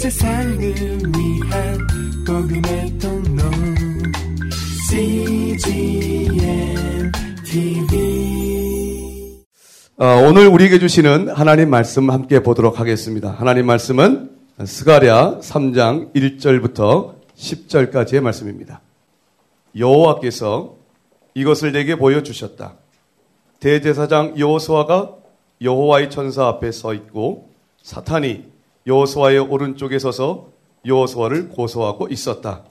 세상을 위한 복음의 통로 CGM TV 어, 오늘 우리에게 주시는 하나님 말씀 함께 보도록 하겠습니다. 하나님 말씀은 스가랴 3장 1절부터 10절까지의 말씀입니다. 여호와께서 이것을 내게 보여주셨다. 대제사장 여호수아가 여호와의 천사 앞에 서 있고 사탄이 여호수아의 오른쪽에 서서 여호수아를 고소하고 있었다.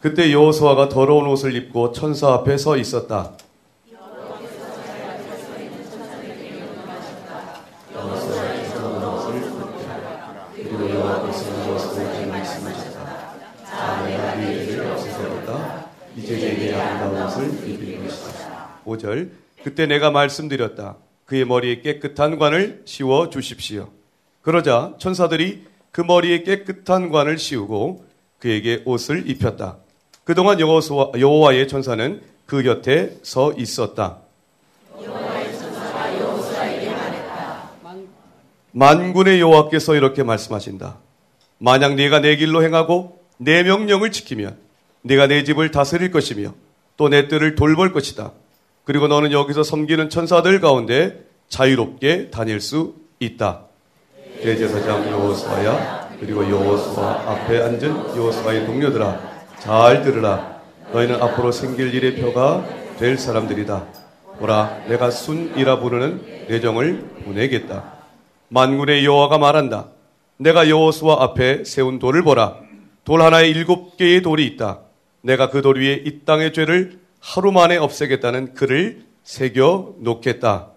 그때 여호수아가 더러운 옷을 입고 천사 앞에 서 있었다. 5절 그때 내가 말씀드렸다. 그의 머리에 깨끗한 관을 씌워 주십시오. 그러자 천사들이 그 머리에 깨끗한 관을 씌우고 그에게 옷을 입혔다. 그동안 여호와의 천사는 그 곁에 서 있었다. 만군의 여호와께서 이렇게 말씀하신다. 만약 네가 내 길로 행하고 내 명령을 지키면 네가 내 집을 다스릴 것이며 또내 뜰을 돌볼 것이다. 그리고 너는 여기서 섬기는 천사들 가운데 자유롭게 다닐 수 있다. 대제사장 여호수아야 그리고 여호수아 앞에 앉은 여호수아의 동료들아 잘 들으라. 너희는 앞으로 생길 일의 표가 될 사람들이다. 보라, 내가 순이라 부르는 내정을 보내겠다. 만군의 여호와가 말한다. 내가 여호수아 앞에 세운 돌을 보라. 돌 하나에 일곱 개의 돌이 있다. 내가 그 돌 위에 이 땅의 죄를 하루 만에 없애겠다는 글을 새겨 놓겠다.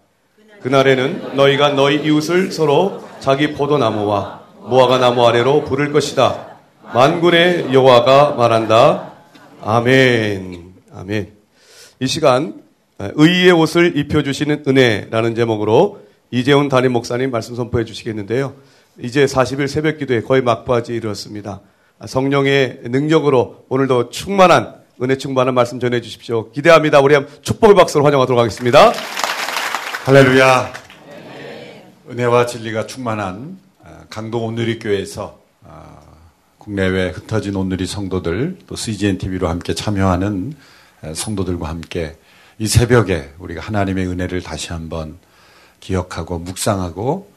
그날에는 너희가 너희 이웃을 서로 자기 포도나무와 무화과 나무 아래로 부를 것이다. 만군의 여호와가 말한다. 아멘. 아멘. 이 시간 의의 옷을 입혀 주시는 은혜라는 제목으로 이재훈 담임 목사님 말씀 선포해 주시겠는데요. 이제 40일 새벽 기도에 거의 막바지 이르렀습니다. 성령의 능력으로 오늘도 충만한 은혜 충만한 말씀 전해 주십시오. 기대합니다. 우리 한 축복의 박수로 환영하도록 하겠습니다. 할렐루야. 은혜와 진리가 충만한 강동 온누리교회에서 국내외 흩어진 온누리 성도들 또 CGN TV로 함께 참여하는 성도들과 함께 이 새벽에 우리가 하나님의 은혜를 다시 한번 기억하고 묵상하고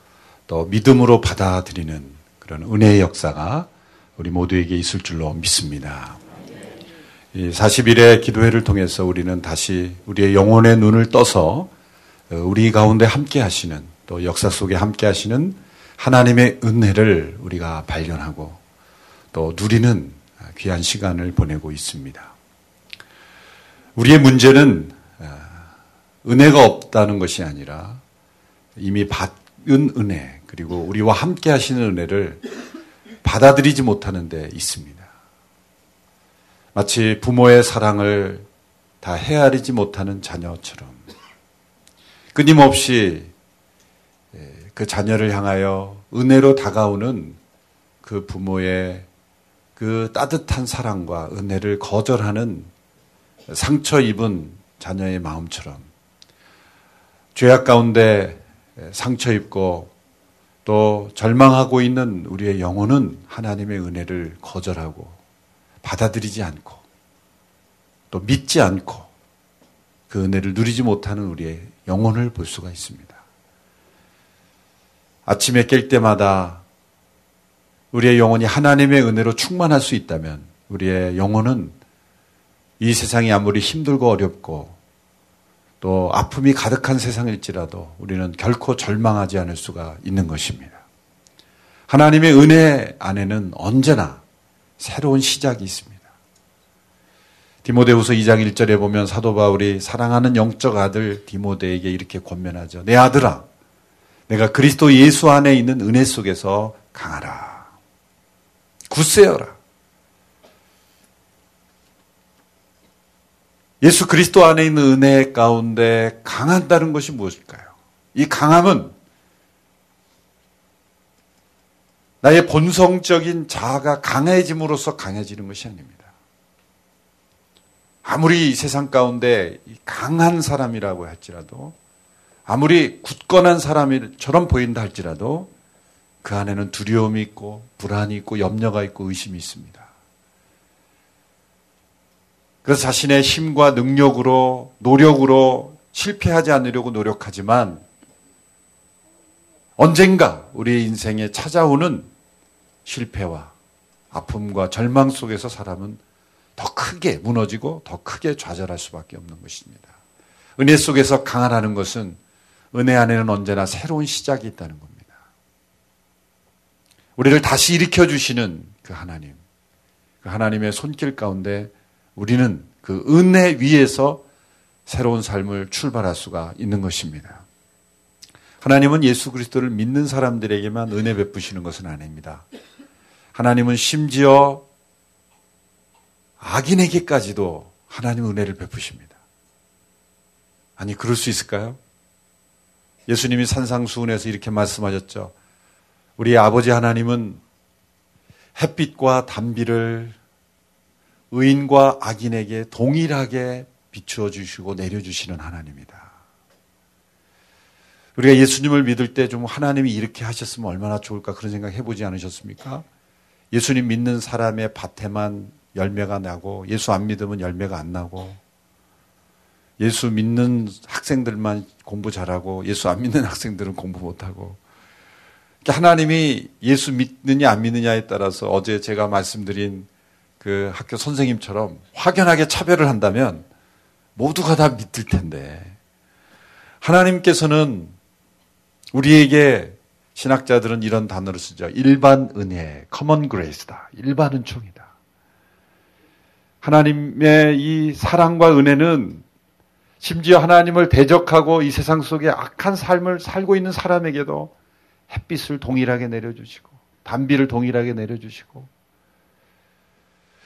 또 믿음으로 받아들이는 그런 은혜의 역사가 우리 모두에게 있을 줄로 믿습니다. 이 40일의 기도회를 통해서 우리는 다시 우리의 영혼의 눈을 떠서 우리 가운데 함께 하시는 또 역사 속에 함께 하시는 하나님의 은혜를 우리가 발견하고 또 누리는 귀한 시간을 보내고 있습니다. 우리의 문제는 은혜가 없다는 것이 아니라 이미 받은 은혜 그리고 우리와 함께 하시는 은혜를 받아들이지 못하는 데 있습니다. 마치 부모의 사랑을 다 헤아리지 못하는 자녀처럼 끊임없이 그 자녀를 향하여 은혜로 다가오는 그 부모의 그 따뜻한 사랑과 은혜를 거절하는 상처 입은 자녀의 마음처럼 죄악 가운데 상처 입고 또 절망하고 있는 우리의 영혼은 하나님의 은혜를 거절하고 받아들이지 않고 또 믿지 않고 그 은혜를 누리지 못하는 우리의 영혼을 볼 수가 있습니다. 아침에 깰 때마다 우리의 영혼이 하나님의 은혜로 충만할 수 있다면 우리의 영혼은 이 세상이 아무리 힘들고 어렵고 또 아픔이 가득한 세상일지라도 우리는 결코 절망하지 않을 수가 있는 것입니다. 하나님의 은혜 안에는 언제나 새로운 시작이 있습니다. 디모데후서 2장 1절에 보면 사도 바울이 사랑하는 영적 아들 디모데에게 이렇게 권면하죠. 내 아들아, 내가 그리스도 예수 안에 있는 은혜 속에서 강하라. 굳세어라. 예수 그리스도 안에 있는 은혜 가운데 강한다는 것이 무엇일까요? 이 강함은 나의 본성적인 자아가 강해짐으로써 강해지는 것이 아닙니다. 아무리 세상 가운데 강한 사람이라고 할지라도 아무리 굳건한 사람처럼 보인다 할지라도 그 안에는 두려움이 있고 불안이 있고 염려가 있고 의심이 있습니다. 그래서 자신의 힘과 능력으로 노력으로 실패하지 않으려고 노력하지만 언젠가 우리의 인생에 찾아오는 실패와 아픔과 절망 속에서 사람은 더 크게 무너지고 더 크게 좌절할 수밖에 없는 것입니다. 은혜 속에서 강하다는 것은 은혜 안에는 언제나 새로운 시작이 있다는 겁니다. 우리를 다시 일으켜 주시는 그 하나님, 그 하나님의 손길 가운데 우리는 그 은혜 위에서 새로운 삶을 출발할 수가 있는 것입니다. 하나님은 예수 그리스도를 믿는 사람들에게만 은혜 베푸시는 것은 아닙니다. 하나님은 심지어 악인에게까지도 하나님 은혜를 베푸십니다. 아니, 그럴 수 있을까요? 예수님이 산상수훈에서 이렇게 말씀하셨죠. 우리 아버지 하나님은 햇빛과 담비를 의인과 악인에게 동일하게 비추어 주시고 내려주시는 하나님이다. 우리가 예수님을 믿을 때 좀 하나님이 이렇게 하셨으면 얼마나 좋을까 그런 생각 해보지 않으셨습니까? 예수님 믿는 사람의 밭에만 열매가 나고 예수 안 믿으면 열매가 안 나고 예수 믿는 학생들만 공부 잘하고 예수 안 믿는 학생들은 공부 못하고 하나님이 예수 믿느냐 안 믿느냐에 따라서 어제 제가 말씀드린 그 학교 선생님처럼 확연하게 차별을 한다면 모두가 다 믿을 텐데 하나님께서는 우리에게 신학자들은 이런 단어를 쓰죠. 일반 은혜, common grace다. 일반 은총이다. 하나님의 이 사랑과 은혜는 심지어 하나님을 대적하고 이 세상 속에 악한 삶을 살고 있는 사람에게도 햇빛을 동일하게 내려주시고 단비를 동일하게 내려주시고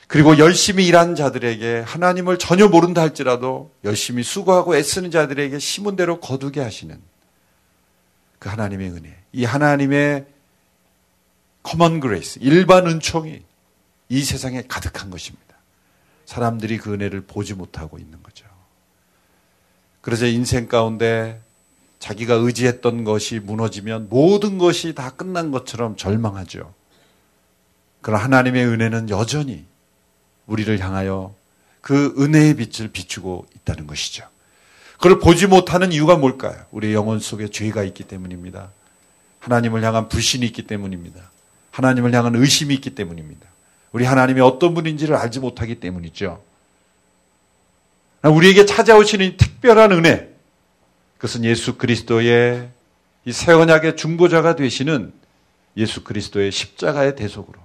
그리고 열심히 일하는 자들에게 하나님을 전혀 모른다 할지라도 열심히 수고하고 애쓰는 자들에게 심은 대로 거두게 하시는 그 하나님의 은혜. 이 하나님의 common grace, 일반 은총이 이 세상에 가득한 것입니다. 사람들이 그 은혜를 보지 못하고 있는 거죠. 그래서 인생 가운데 자기가 의지했던 것이 무너지면 모든 것이 다 끝난 것처럼 절망하죠. 그러나 하나님의 은혜는 여전히 우리를 향하여 그 은혜의 빛을 비추고 있다는 것이죠. 그걸 보지 못하는 이유가 뭘까요? 우리 영혼 속에 죄가 있기 때문입니다. 하나님을 향한 불신이 있기 때문입니다. 하나님을 향한 의심이 있기 때문입니다. 우리 하나님이 어떤 분인지를 알지 못하기 때문이죠. 우리에게 찾아오시는 특별한 은혜, 그것은 예수 그리스도의 이 새 언약의 중보자가 되시는 예수 그리스도의 십자가의 대속으로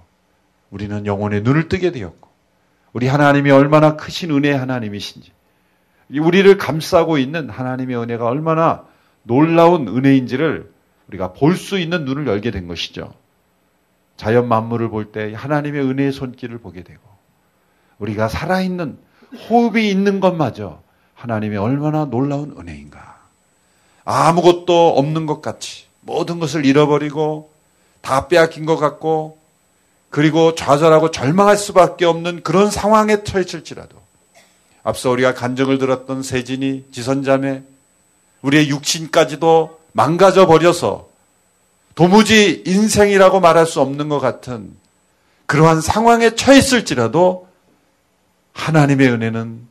우리는 영혼의 눈을 뜨게 되었고 우리 하나님이 얼마나 크신 은혜의 하나님이신지 우리를 감싸고 있는 하나님의 은혜가 얼마나 놀라운 은혜인지를 우리가 볼 수 있는 눈을 열게 된 것이죠. 자연 만물을 볼 때 하나님의 은혜의 손길을 보게 되고 우리가 살아있는 호흡이 있는 것마저 하나님의 얼마나 놀라운 은혜인가. 아무것도 없는 것 같이 모든 것을 잃어버리고 다 빼앗긴 것 같고 그리고 좌절하고 절망할 수밖에 없는 그런 상황에 처했을지라도 앞서 우리가 간정을 들었던 세진이 지선자매 우리의 육신까지도 망가져 버려서 도무지 인생이라고 말할 수 없는 것 같은 그러한 상황에 처했을지라도 하나님의 은혜는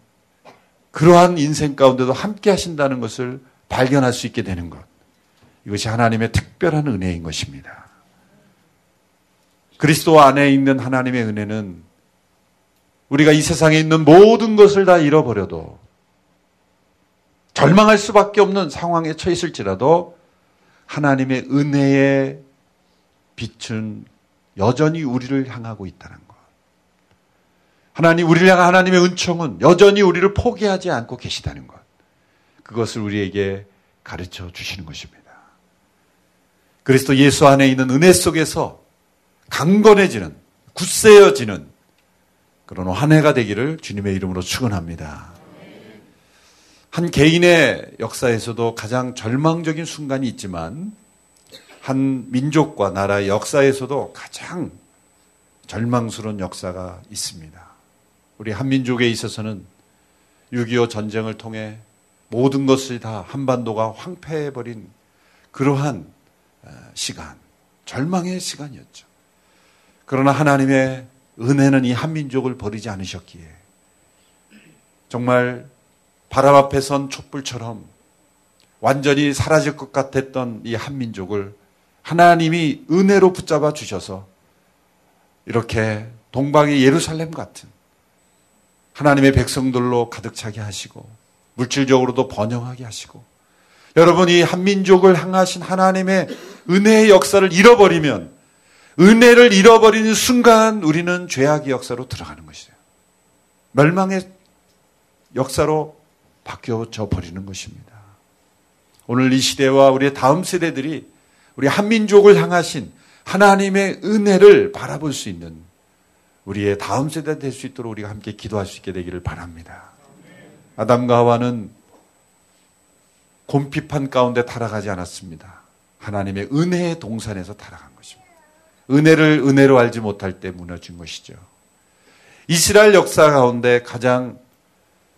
그러한 인생 가운데도 함께 하신다는 것을 발견할 수 있게 되는 것. 이것이 하나님의 특별한 은혜인 것입니다. 그리스도 안에 있는 하나님의 은혜는 우리가 이 세상에 있는 모든 것을 다 잃어버려도 절망할 수밖에 없는 상황에 처했을지라도 하나님의 은혜의 빛은 여전히 우리를 향하고 있다는 것. 하나님, 우리를 향한 하나님의 은총은 여전히 우리를 포기하지 않고 계시다는 것. 그것을 우리에게 가르쳐 주시는 것입니다. 그리스도 예수 안에 있는 은혜 속에서 강건해지는, 굳세어지는 그런 한 해가 되기를 주님의 이름으로 축원합니다. 한 개인의 역사에서도 가장 절망적인 순간이 있지만 한 민족과 나라의 역사에서도 가장 절망스러운 역사가 있습니다. 우리 한민족에 있어서는 6.25 전쟁을 통해 모든 것이 다 한반도가 황폐해버린 그러한 어, 시간, 절망의 시간이었죠. 그러나 하나님의 은혜는 이 한민족을 버리지 않으셨기에. 정말 바람 앞에 선 촛불처럼 완전히 사라질 것 같았던 이 한민족을 하나님이 은혜로 붙잡아 주셔서 이렇게 동방의 예루살렘 같은 하나님의 백성들로 가득 차게 하시고 물질적으로도 번영하게 하시고 여러분 이 한민족을 향하신 하나님의 은혜의 역사를 잃어버리면 은혜를 잃어버리는 순간 우리는 죄악의 역사로 들어가는 것이에요. 멸망의 역사로 바뀌어져 버리는 것입니다. 오늘 이 시대와 우리의 다음 세대들이 우리 한민족을 향하신 하나님의 은혜를 바라볼 수 있는 우리의 다음 세대 될 수 있도록 우리가 함께 기도할 수 있게 되기를 바랍니다. 아담과 하와는 곰피판 가운데 타락하지 않았습니다. 하나님의 은혜의 동산에서 타락한 것입니다. 은혜를 은혜로 알지 못할 때 무너진 것이죠. 이스라엘 역사 가운데 가장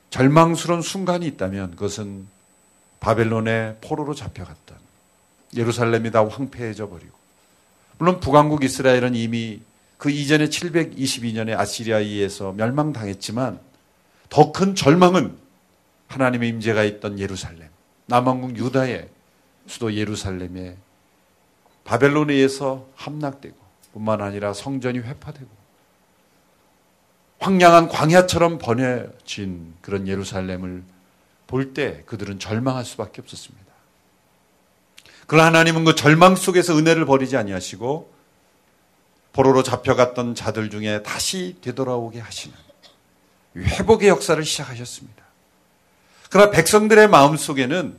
절망스러운 순간이 있다면 그것은 바벨론의 포로로 잡혀갔던 예루살렘이 다 황폐해져 버리고 물론 북왕국 이스라엘은 이미 그 이전에 722년에 아시리아에 의해서 멸망당했지만 더 큰 절망은 하나님의 임재가 있던 예루살렘 남왕국 유다의 수도 예루살렘에 바벨론에 의해서 함락되고 뿐만 아니라 성전이 회파되고 황량한 광야처럼 번해진 그런 예루살렘을 볼 때 그들은 절망할 수밖에 없었습니다. 그러나 하나님은 그 절망 속에서 은혜를 버리지 아니하시고 포로로 잡혀갔던 자들 중에 다시 되돌아오게 하시는 회복의 역사를 시작하셨습니다. 그러나 백성들의 마음 속에는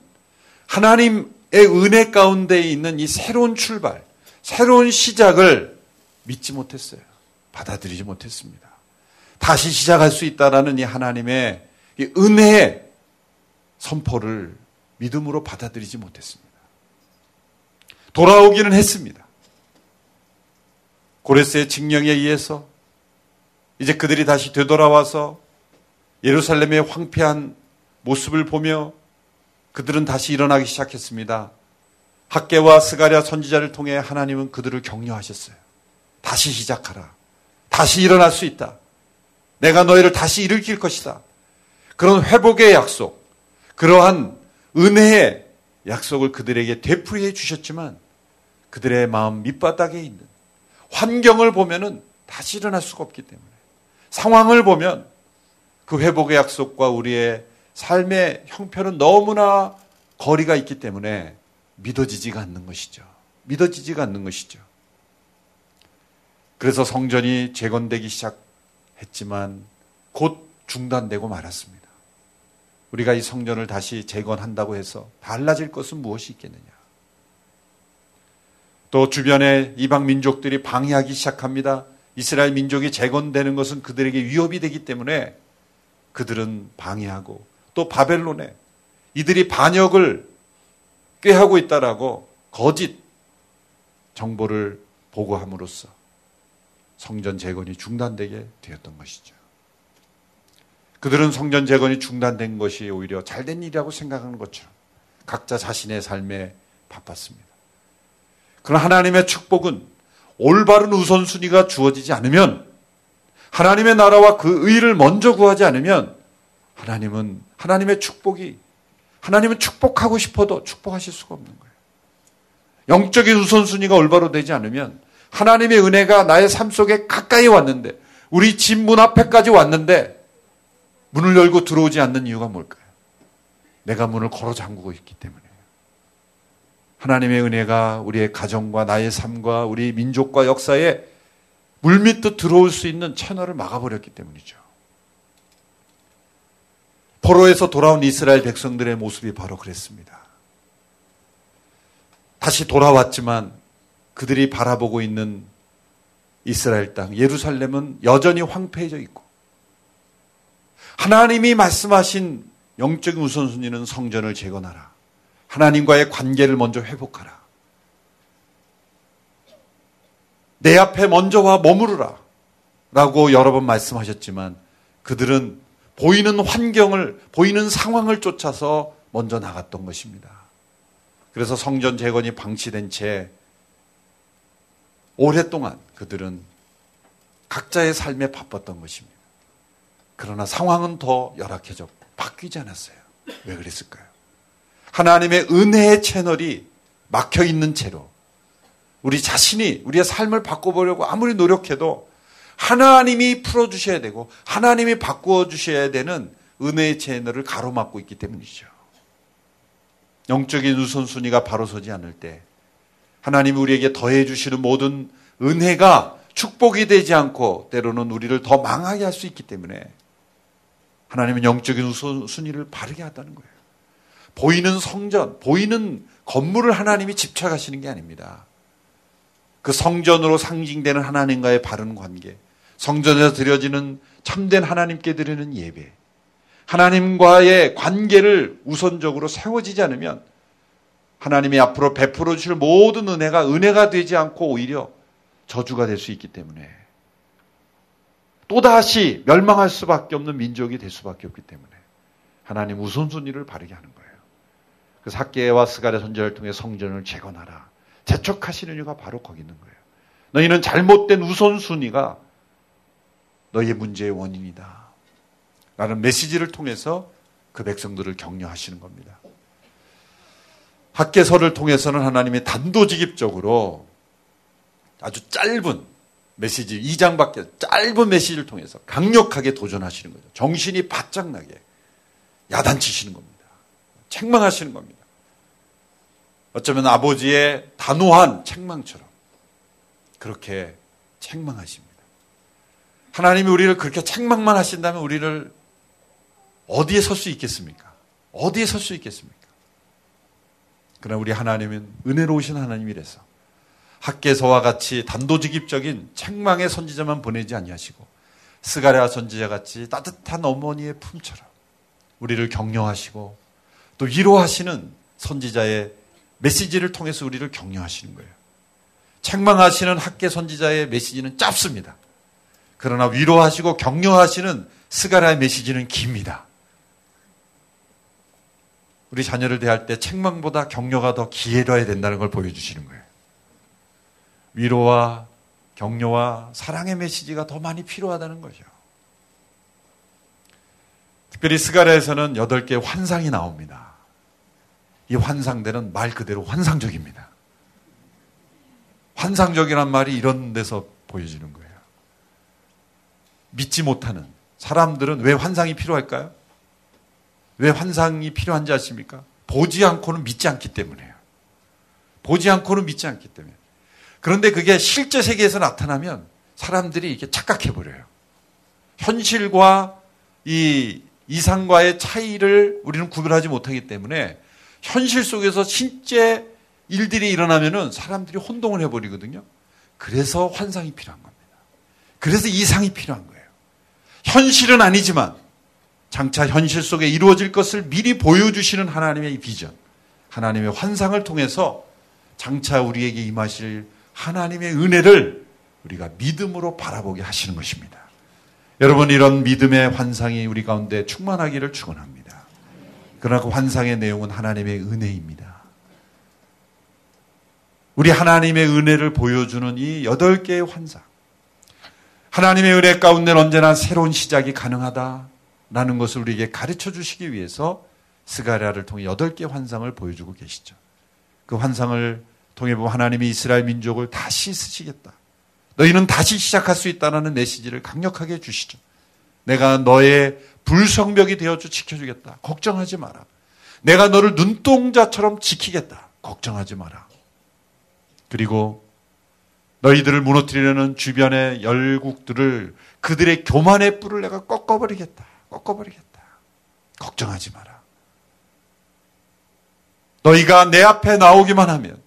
하나님의 은혜 가운데 있는 이 새로운 출발, 새로운 시작을 믿지 못했어요. 받아들이지 못했습니다. 다시 시작할 수 있다라는 이 하나님의 이 은혜의 선포를 믿음으로 받아들이지 못했습니다. 돌아오기는 했습니다. 고레스의 징령에 의해서 이제 그들이 다시 되돌아와서 예루살렘의 황폐한 모습을 보며 그들은 다시 일어나기 시작했습니다. 학계와 스가랴 선지자를 통해 하나님은 그들을 격려하셨어요. 다시 시작하라. 다시 일어날 수 있다. 내가 너희를 다시 일으킬 것이다. 그런 회복의 약속, 그러한 은혜의 약속을 그들에게 되풀이해 주셨지만 그들의 마음 밑바닥에 있는 환경을 보면은 다시 일어날 수가 없기 때문에 상황을 보면 그 회복의 약속과 우리의 삶의 형편은 너무나 거리가 있기 때문에 믿어지지가 않는 것이죠. 믿어지지가 않는 것이죠. 그래서 성전이 재건되기 시작했지만 곧 중단되고 말았습니다. 우리가 이 성전을 다시 재건한다고 해서 달라질 것은 무엇이 있겠느냐? 또 주변의 이방 민족들이 방해하기 시작합니다. 이스라엘 민족이 재건되는 것은 그들에게 위협이 되기 때문에 그들은 방해하고 또 바벨론에 이들이 반역을 꾀하고 있다라고 거짓 정보를 보고함으로써 성전 재건이 중단되게 되었던 것이죠. 그들은 성전 재건이 중단된 것이 오히려 잘된 일이라고 생각하는 것처럼 각자 자신의 삶에 바빴습니다. 그러나 하나님의 축복은 올바른 우선순위가 주어지지 않으면 하나님의 나라와 그 의를 먼저 구하지 않으면 하나님은 하나님의 축복이 하나님은 축복하고 싶어도 축복하실 수가 없는 거예요. 영적인 우선순위가 올바로 되지 않으면 하나님의 은혜가 나의 삶 속에 가까이 왔는데 우리 집 문 앞에까지 왔는데 문을 열고 들어오지 않는 이유가 뭘까요? 내가 문을 걸어 잠그고 있기 때문에. 하나님의 은혜가 우리의 가정과 나의 삶과 우리 민족과 역사에 물밑도 들어올 수 있는 채널을 막아버렸기 때문이죠. 포로에서 돌아온 이스라엘 백성들의 모습이 바로 그랬습니다. 다시 돌아왔지만 그들이 바라보고 있는 이스라엘 땅, 예루살렘은 여전히 황폐해져 있고, 하나님이 말씀하신 영적인 우선순위는 성전을 재건하라. 하나님과의 관계를 먼저 회복하라. 내 앞에 먼저 와 머무르라. 라고 여러 번 말씀하셨지만 그들은 보이는 환경을, 보이는 상황을 쫓아서 먼저 나갔던 것입니다. 그래서 성전 재건이 방치된 채 오랫동안 그들은 각자의 삶에 바빴던 것입니다. 그러나 상황은 더 열악해졌고 바뀌지 않았어요. 왜 그랬을까요? 하나님의 은혜의 채널이 막혀 있는 채로 우리 자신이 우리의 삶을 바꿔보려고 아무리 노력해도 하나님이 풀어주셔야 되고 하나님이 바꾸어 주셔야 되는 은혜의 채널을 가로막고 있기 때문이죠. 영적인 우선순위가 바로 서지 않을 때 하나님이 우리에게 더해 주시는 모든 은혜가 축복이 되지 않고 때로는 우리를 더 망하게 할 수 있기 때문에 하나님은 영적인 우선순위를 바르게 하다는 거예요. 보이는 성전, 보이는 건물을 하나님이 집착하시는 게 아닙니다. 그 성전으로 상징되는 하나님과의 바른 관계, 성전에서 드려지는 참된 하나님께 드리는 예배, 하나님과의 관계를 우선적으로 세워지지 않으면 하나님이 앞으로 베풀어 주실 모든 은혜가 은혜가 되지 않고 오히려 저주가 될 수 있기 때문에 또다시 멸망할 수밖에 없는 민족이 될 수밖에 없기 때문에 하나님 우선순위를 바르게 하는 거예요. 그 사개와 스가랴 선제를 통해 성전을 재건하라. 재촉하시는 이유가 바로 거기 있는 거예요. 너희는 잘못된 우선순위가 너희의 문제의 원인이다. 라는 메시지를 통해서 그 백성들을 격려하시는 겁니다. 학계서를 통해서는 하나님이 단도직입적으로 아주 짧은 메시지, 2장밖에 짧은 메시지를 통해서 강력하게 도전하시는 거죠. 정신이 바짝 나게 야단치시는 겁니다. 책망하시는 겁니다. 어쩌면 아버지의 단호한 책망처럼 그렇게 책망하십니다. 하나님이 우리를 그렇게 책망만 하신다면 우리를 어디에 설 수 있겠습니까? 어디에 설 수 있겠습니까? 그러나 우리 하나님은 은혜로우신 하나님이라서 학계서와 같이 단도직입적인 책망의 선지자만 보내지 아니하시고 스가랴 선지자 같이 따뜻한 어머니의 품처럼 우리를 격려하시고 또 위로하시는 선지자의 메시지를 통해서 우리를 격려하시는 거예요. 책망하시는 학계 선지자의 메시지는 짧습니다. 그러나 위로하시고 격려하시는 스가랴의 메시지는 깁니다. 우리 자녀를 대할 때 책망보다 격려가 더 기회로야 된다는 걸 보여주시는 거예요. 위로와 격려와 사랑의 메시지가 더 많이 필요하다는 거죠. 특별히 스가랴에서는 8개의 환상이 나옵니다. 이 환상들은 말 그대로 환상적입니다. 환상적이란 말이 이런 데서 보여지는 거예요. 믿지 못하는 사람들은 왜 환상이 필요할까요? 왜 환상이 필요한지 아십니까? 보지 않고는 믿지 않기 때문에요. 보지 않고는 믿지 않기 때문에. 그런데 그게 실제 세계에서 나타나면 사람들이 이게 착각해 버려요. 현실과 이 이상과의 차이를 우리는 구별하지 못하기 때문에 현실 속에서 실제 일들이 일어나면은 사람들이 혼동을 해버리거든요. 그래서 환상이 필요한 겁니다. 그래서 이상이 필요한 거예요. 현실은 아니지만 장차 현실 속에 이루어질 것을 미리 보여주시는 하나님의 비전, 하나님의 환상을 통해서 장차 우리에게 임하실 하나님의 은혜를 우리가 믿음으로 바라보게 하시는 것입니다. 여러분 이런 믿음의 환상이 우리 가운데 충만하기를 축원합니다. 그러나 그 환상의 내용은 하나님의 은혜입니다. 우리 하나님의 은혜를 보여주는 이 여덟 개의 환상. 하나님의 은혜 가운데 언제나 새로운 시작이 가능하다라는 것을 우리에게 가르쳐 주시기 위해서 스가랴를 통해 여덟 개의 환상을 보여주고 계시죠. 그 환상을 통해 보면 하나님이 이스라엘 민족을 다시 쓰시겠다. 너희는 다시 시작할 수 있다는 메시지를 강력하게 주시죠. 내가 너의 불성벽이 되어주 지켜주겠다. 걱정하지 마라. 내가 너를 눈동자처럼 지키겠다. 걱정하지 마라. 그리고 너희들을 무너뜨리려는 주변의 열국들을 그들의 교만의 뿔을 내가 꺾어버리겠다. 꺾어버리겠다. 걱정하지 마라. 너희가 내 앞에 나오기만 하면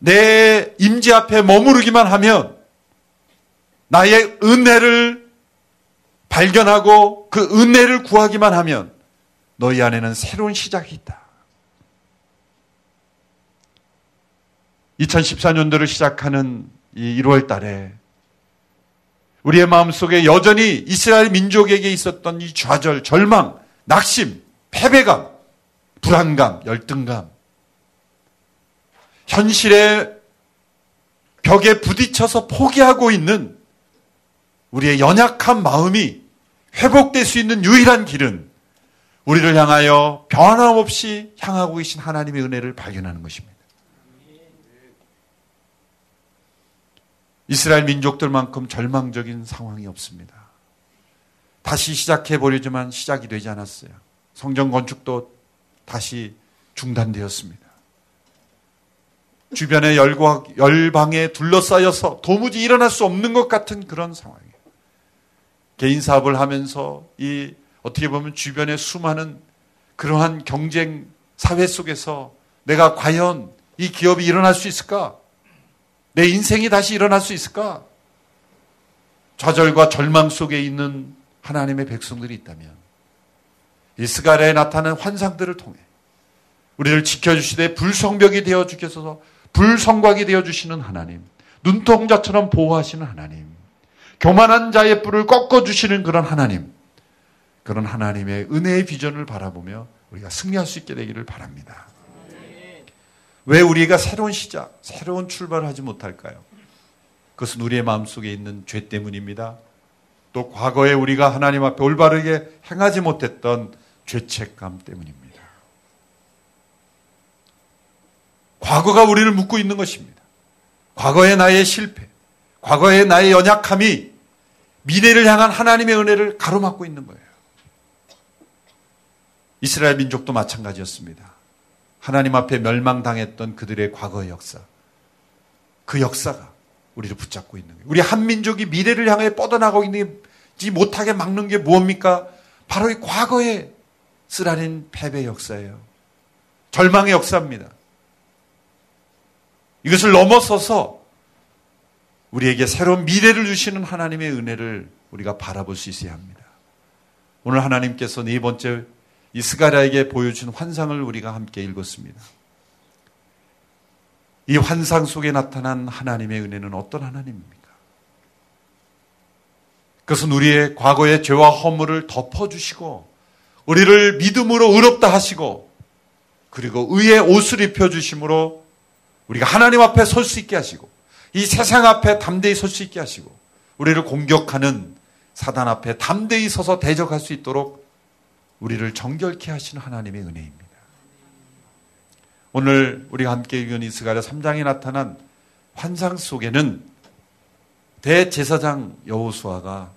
내 임지 앞에 머무르기만 하면 나의 은혜를 발견하고 그 은혜를 구하기만 하면 너희 안에는 새로운 시작이 있다. 2014년도를 시작하는 이 1월 달에 우리의 마음속에 여전히 이스라엘 민족에게 있었던 이 좌절, 절망, 낙심, 패배감, 불안감, 열등감, 현실의 벽에 부딪혀서 포기하고 있는 우리의 연약한 마음이 회복될 수 있는 유일한 길은 우리를 향하여 변함없이 향하고 계신 하나님의 은혜를 발견하는 것입니다. 이스라엘 민족들만큼 절망적인 상황이 없습니다. 다시 시작해 보려지만 시작이 되지 않았어요. 성전 건축도 다시 중단되었습니다. 주변의 열과, 열방에 둘러싸여서 도무지 일어날 수 없는 것 같은 그런 상황이에요. 개인 사업을 하면서 이 어떻게 보면 주변의 수많은 그러한 경쟁 사회 속에서 내가 과연 이 기업이 일어날 수 있을까? 내 인생이 다시 일어날 수 있을까? 좌절과 절망 속에 있는 하나님의 백성들이 있다면 이스가랴에 나타나는 환상들을 통해 우리를 지켜주시되 불성벽이 되어 주셔서 불성곽이 되어 주시는 하나님, 눈동자처럼 보호하시는 하나님, 교만한 자의 뿔을 꺾어 주시는 그런 하나님, 그런 하나님의 은혜의 비전을 바라보며 우리가 승리할 수 있게 되기를 바랍니다. 왜 우리가 새로운 시작, 새로운 출발을 하지 못할까요? 그것은 우리의 마음속에 있는 죄 때문입니다. 또 과거에 우리가 하나님 앞에 올바르게 행하지 못했던 죄책감 때문입니다. 과거가 우리를 묶고 있는 것입니다. 과거의 나의 실패, 과거의 나의 연약함이 미래를 향한 하나님의 은혜를 가로막고 있는 거예요. 이스라엘 민족도 마찬가지였습니다. 하나님 앞에 멸망당했던 그들의 과거의 역사. 그 역사가 우리를 붙잡고 있는 거예요. 우리 한 민족이 미래를 향해 뻗어나가고 있는지 못하게 막는 게 무엇입니까? 바로 이 과거의 쓰라린 패배 역사예요. 절망의 역사입니다. 이것을 넘어서서 우리에게 새로운 미래를 주시는 하나님의 은혜를 우리가 바라볼 수 있어야 합니다. 오늘 하나님께서 네 번째 이스가랴에게 보여준 환상을 우리가 함께 읽었습니다. 이 환상 속에 나타난 하나님의 은혜는 어떤 하나님입니까? 그것은 우리의 과거의 죄와 허물을 덮어주시고, 우리를 믿음으로 의롭다 하시고, 그리고 의의 옷을 입혀주심으로 우리가 하나님 앞에 설 수 있게 하시고, 이 세상 앞에 담대히 설 수 있게 하시고, 우리를 공격하는 사단 앞에 담대히 서서 대적할 수 있도록 우리를 정결케 하시는 하나님의 은혜입니다. 오늘 우리가 함께 읽은 이스가랴 3장에 나타난 환상 속에는 대제사장 여호수아가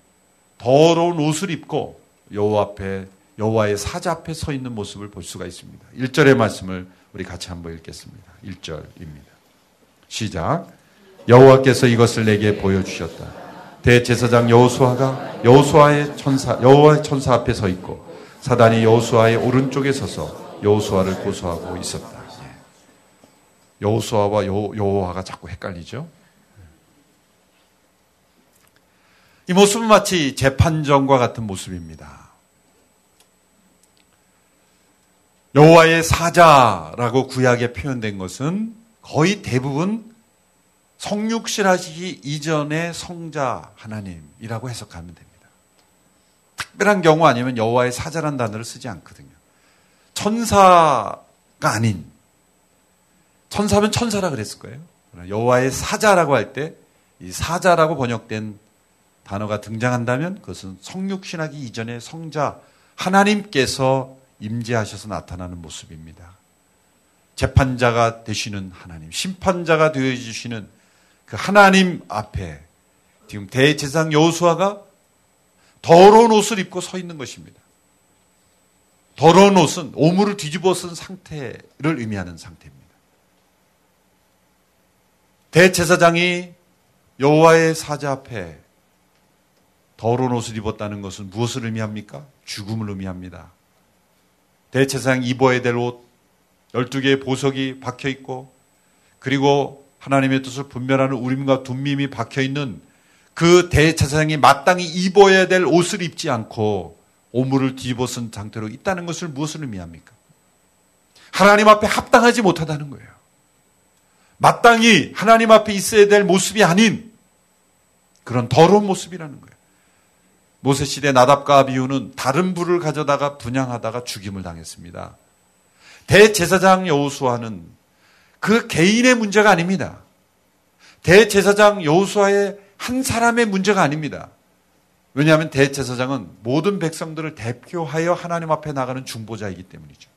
더러운 옷을 입고 여호와 앞에 여호와의 사자 앞에 서 있는 모습을 볼 수가 있습니다. 1절의 말씀을 우리 같이 한번 읽겠습니다. 1절입니다. 시작. 여호와께서 이것을 내게 보여 주셨다. 대제사장 여호수아가 여호수아의 천사 여호와의 천사 앞에 서 있고 사단이 여호수아의 오른쪽에 서서 여호수아를 고소하고 있었다. 예. 여호수아와 여호와가 자꾸 헷갈리죠. 이 모습은 마치 재판정과 같은 모습입니다. 여호와의 사자라고 구약에 표현된 것은 거의 대부분 성육신하시기 이전의 성자 하나님이라고 해석하면 됩니다. 특별한 경우 아니면 여호와의 사자란 단어를 쓰지 않거든요. 천사가 아닌 천사면 천사라 그랬을 거예요. 여호와의 사자라고 할 때 이 사자라고 번역된 단어가 등장한다면 그것은 성육신하기 이전의 성자 하나님께서 임재하셔서 나타나는 모습입니다. 재판자가 되시는 하나님, 심판자가 되어 주시는 그 하나님 앞에 지금 대제상 여호수아가 더러운 옷을 입고 서 있는 것입니다. 더러운 옷은 오물을 뒤집어 쓴 상태를 의미하는 상태입니다. 대제사장이 여호와의 사자 앞에 더러운 옷을 입었다는 것은 무엇을 의미합니까? 죽음을 의미합니다. 대제사장 입어야 될 옷, 12개의 보석이 박혀 있고, 그리고 하나님의 뜻을 분별하는 우림과 둠밈이 박혀 있는 그 대제사장이 마땅히 입어야 될 옷을 입지 않고 오물을 뒤집어 쓴 상태로 있다는 것을 무엇을 의미합니까? 하나님 앞에 합당하지 못하다는 거예요. 마땅히 하나님 앞에 있어야 될 모습이 아닌 그런 더러운 모습이라는 거예요. 모세 시대 나답과 아비후는 다른 불을 가져다가 분양하다가 죽임을 당했습니다. 대제사장 여호수아는 그 개인의 문제가 아닙니다. 대제사장 여호수아의 한 사람의 문제가 아닙니다. 왜냐하면 대제사장은 모든 백성들을 대표하여 하나님 앞에 나가는 중보자이기 때문이죠.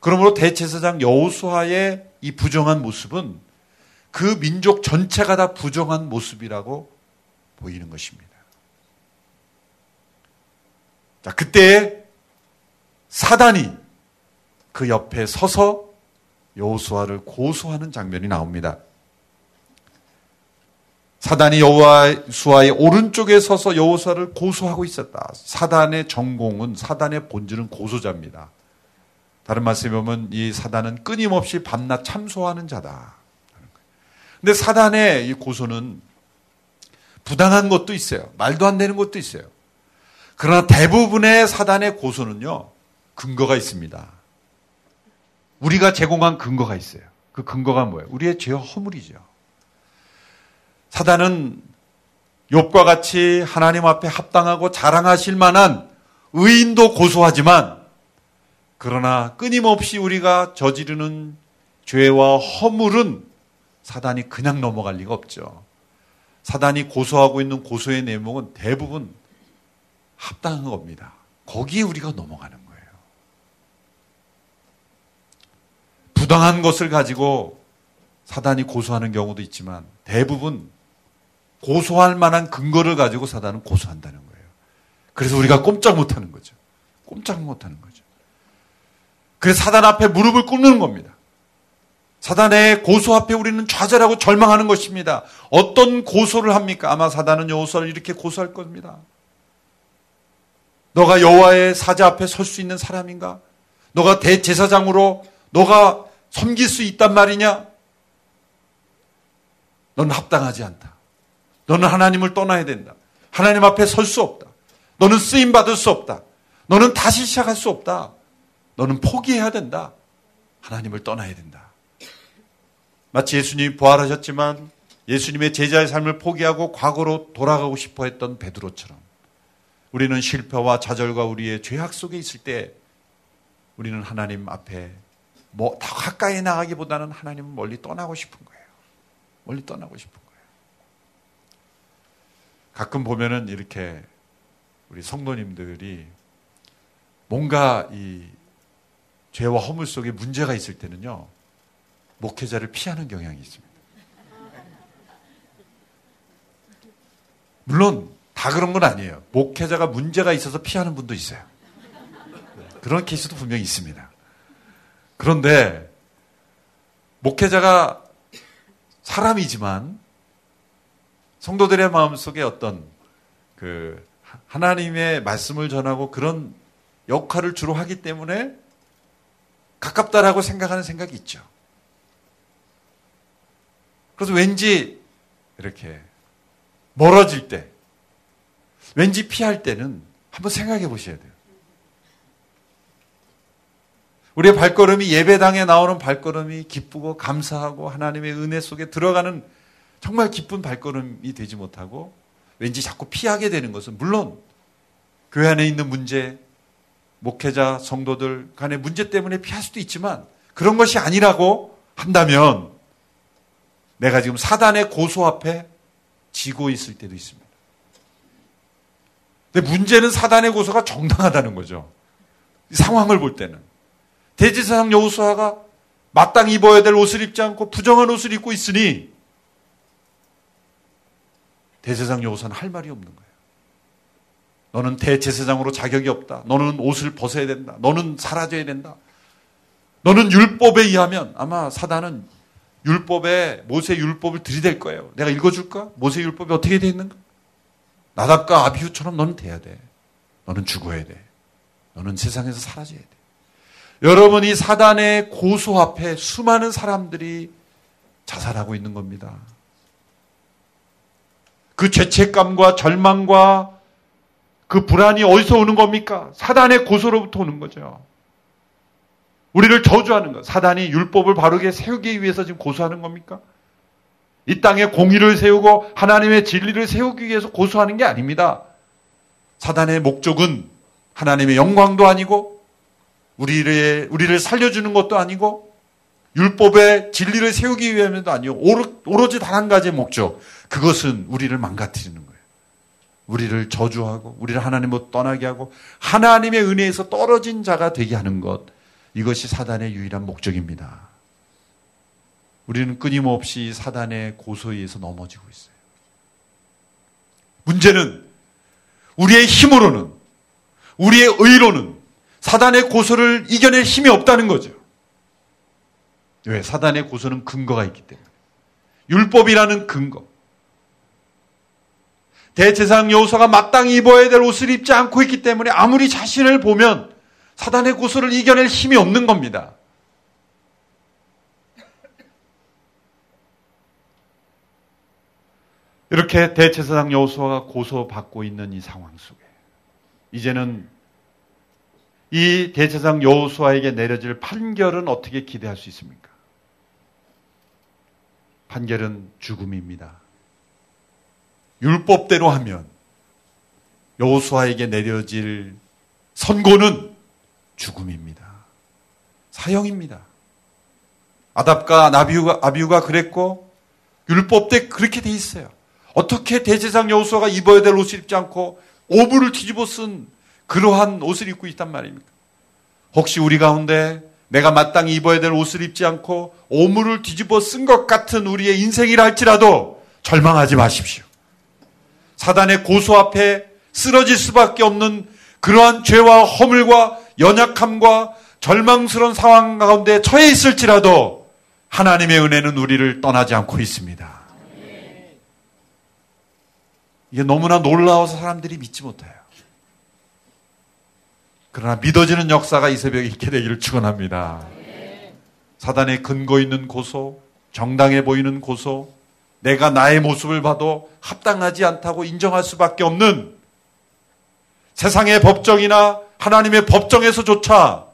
그러므로 대제사장 여호수아의 이 부정한 모습은 그 민족 전체가 다 부정한 모습이라고 보이는 것입니다. 자, 그때 사단이 그 옆에 서서 여호수아를 고소하는 장면이 나옵니다. 사단이 여호수아의 오른쪽에 서서 여호수아를 고소하고 있었다. 사단의 전공은 사단의 본질은 고소자입니다. 다른 말씀에 보면 이 사단은 끊임없이 밤낮 참소하는 자다. 근데 사단의 이 고소는 부당한 것도 있어요. 말도 안 되는 것도 있어요. 그러나 대부분의 사단의 고소는요, 근거가 있습니다. 우리가 제공한 근거가 있어요. 그 근거가 뭐예요? 우리의 죄와 허물이죠. 사단은 욥과 같이 하나님 앞에 합당하고 자랑하실 만한 의인도 고소하지만 그러나 끊임없이 우리가 저지르는 죄와 허물은 사단이 그냥 넘어갈 리가 없죠. 사단이 고소하고 있는 고소의 내용은 대부분 합당한 겁니다. 거기에 우리가 넘어가는 거예요. 부당한 것을 가지고 사단이 고소하는 경우도 있지만 대부분 고소할 만한 근거를 가지고 사단은 고소한다는 거예요. 그래서 우리가 꼼짝 못 하는 거죠. 꼼짝 못 하는 거죠. 그래서 사단 앞에 무릎을 꿇는 겁니다. 사단의 고소 앞에 우리는 좌절하고 절망하는 것입니다. 어떤 고소를 합니까? 아마 사단은 여호수아를 이렇게 고소할 겁니다. 너가 여호와의 사자 앞에 설 수 있는 사람인가? 너가 대제사장으로 너가 섬길 수 있단 말이냐? 너는 합당하지 않다. 너는 하나님을 떠나야 된다. 하나님 앞에 설 수 없다. 너는 쓰임 받을 수 없다. 너는 다시 시작할 수 없다. 너는 포기해야 된다. 하나님을 떠나야 된다. 마치 예수님이 부활하셨지만 예수님의 제자의 삶을 포기하고 과거로 돌아가고 싶어 했던 베드로처럼 우리는 실패와 좌절과 우리의 죄악 속에 있을 때 우리는 하나님 앞에 뭐 더 가까이 나가기보다는 하나님을 멀리 떠나고 싶은 거예요. 멀리 떠나고 싶은 거예요. 가끔 보면은 이렇게 우리 성도님들이 뭔가 이 죄와 허물 속에 문제가 있을 때는요, 목회자를 피하는 경향이 있습니다. 물론 다 그런 건 아니에요. 목회자가 문제가 있어서 피하는 분도 있어요. 그런 케이스도 분명히 있습니다. 그런데 목회자가 사람이지만 성도들의 마음속에 어떤 그 하나님의 말씀을 전하고 그런 역할을 주로 하기 때문에 가깝다라고 생각하는 생각이 있죠. 그래서 왠지 이렇게 멀어질 때, 왠지 피할 때는 한번 생각해 보셔야 돼요. 우리의 발걸음이 예배당에 나오는 발걸음이 기쁘고 감사하고 하나님의 은혜 속에 들어가는 정말 기쁜 발걸음이 되지 못하고 왠지 자꾸 피하게 되는 것은 물론 교회 안에 있는 문제, 목회자, 성도들 간의 문제 때문에 피할 수도 있지만 그런 것이 아니라고 한다면 내가 지금 사단의 고소 앞에 지고 있을 때도 있습니다. 근데 문제는 사단의 고소가 정당하다는 거죠. 상황을 볼 때는. 대지사상 여호수아가 마땅히 입어야 될 옷을 입지 않고 부정한 옷을 입고 있으니 대제사장 여호수아는 할 말이 없는 거예요. 너는 대제사장으로 자격이 없다. 너는 옷을 벗어야 된다. 너는 사라져야 된다. 너는 율법에 의하면 아마 사단은 율법에 모세 율법을 들이댈 거예요. 내가 읽어줄까? 모세 율법이 어떻게 되어 있는가? 나답과 아비후처럼 너는 돼야 돼. 너는 죽어야 돼. 너는 세상에서 사라져야 돼. 여러분 이 사단의 고소 앞에 수많은 사람들이 자살하고 있는 겁니다. 그 죄책감과 절망과 그 불안이 어디서 오는 겁니까? 사단의 고소로부터 오는 거죠. 우리를 저주하는 것. 사단이 율법을 바르게 세우기 위해서 지금 고소하는 겁니까? 이 땅에 공의를 세우고 하나님의 진리를 세우기 위해서 고소하는 게 아닙니다. 사단의 목적은 하나님의 영광도 아니고 우리를 우리를 살려주는 것도 아니고 율법의 진리를 세우기 위함도 아니고 오로지 단 한 가지의 목적 그것은 우리를 망가뜨리는 거예요. 우리를 저주하고 우리를 하나님으로 떠나게 하고 하나님의 은혜에서 떨어진 자가 되게 하는 것 이것이 사단의 유일한 목적입니다. 우리는 끊임없이 사단의 고소에 의해서 넘어지고 있어요. 문제는 우리의 힘으로는 우리의 의로는 사단의 고소를 이겨낼 힘이 없다는 거죠. 왜? 사단의 고소는 근거가 있기 때문에. 율법이라는 근거. 대제상 여호사가 마땅히 입어야 될 옷을 입지 않고 있기 때문에 아무리 자신을 보면 사단의 고소를 이겨낼 힘이 없는 겁니다. 이렇게 대제사장 여호수아가 고소받고 있는 이 상황 속에 이제는 이 대제사장 여호수아에게 내려질 판결은 어떻게 기대할 수 있습니까? 판결은 죽음입니다. 율법대로 하면 여호수아에게 내려질 선고는 죽음입니다. 사형입니다. 아답과 나비우가 아비우가 그랬고 율법 때 그렇게 돼 있어요. 어떻게 대제상 여호수아가 입어야 될 옷을 입지 않고 오불을 뒤집어 쓴 그러한 옷을 입고 있단 말입니까? 혹시 우리 가운데 내가 마땅히 입어야 될 옷을 입지 않고 오물을 뒤집어 쓴 것 같은 우리의 인생이라 할지라도 절망하지 마십시오. 사단의 고소 앞에 쓰러질 수밖에 없는 그러한 죄와 허물과 연약함과 절망스러운 상황 가운데 처해 있을지라도 하나님의 은혜는 우리를 떠나지 않고 있습니다. 이게 너무나 놀라워서 사람들이 믿지 못해요. 그러나 믿어지는 역사가 이 새벽에 있게 되기를 축원합니다. 사단의 근거 있는 고소, 정당해 보이는 고소, 내가 나의 모습을 봐도 합당하지 않다고 인정할 수밖에 없는 세상의 법정이나 하나님의 법정에서조차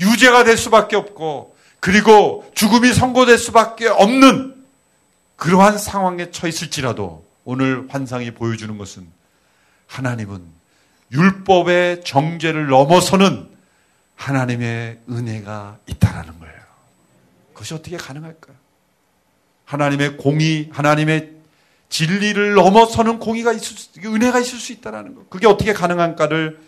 유죄가 될 수밖에 없고 그리고 죽음이 선고될 수밖에 없는 그러한 상황에 처 있을지라도 오늘 환상이 보여주는 것은 하나님은 율법의 정죄를 넘어서는 하나님의 은혜가 있다라는 거예요. 그것이 어떻게 가능할까요? 하나님의 공의, 하나님의 진리를 넘어서는 공의가 있을 수, 은혜가 있을 수 있다라는 거. 그게 어떻게 가능한가를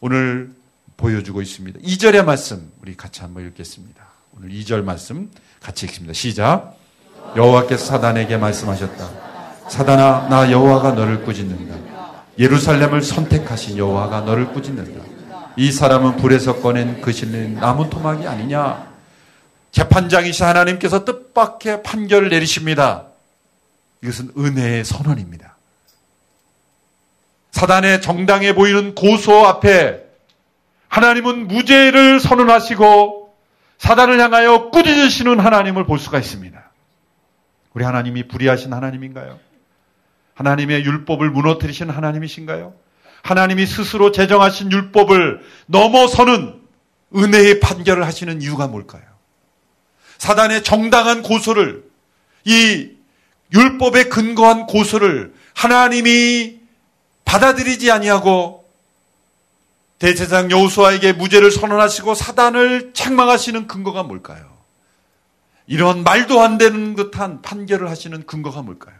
오늘 보여주고 있습니다. 2절의 말씀 우리 같이 한번 읽겠습니다. 오늘 2절 말씀 같이 읽습니다. 시작. 여호와께서 사단에게 말씀하셨다. 사단아 나 여호와가 너를 꾸짖는다. 예루살렘을 선택하신 여호와가 너를 꾸짖는다. 이 사람은 불에서 꺼낸 그 실린 나무 토막이 아니냐? 재판장이신 하나님께서 뜻밖의 판결을 내리십니다. 이것은 은혜의 선언입니다. 사단의 정당해 보이는 고소 앞에 하나님은 무죄를 선언하시고 사단을 향하여 꾸짖으시는 하나님을 볼 수가 있습니다. 우리 하나님이 불의하신 하나님인가요? 하나님의 율법을 무너뜨리신 하나님이신가요? 하나님이 스스로 제정하신 율법을 넘어서는 은혜의 판결을 하시는 이유가 뭘까요? 사단의 정당한 고소를 이 율법에 근거한 고소를 하나님이 받아들이지 아니하고 대제사장 여호수아에게 무죄를 선언하시고 사단을 책망하시는 근거가 뭘까요? 이런 말도 안 되는 듯한 판결을 하시는 근거가 뭘까요?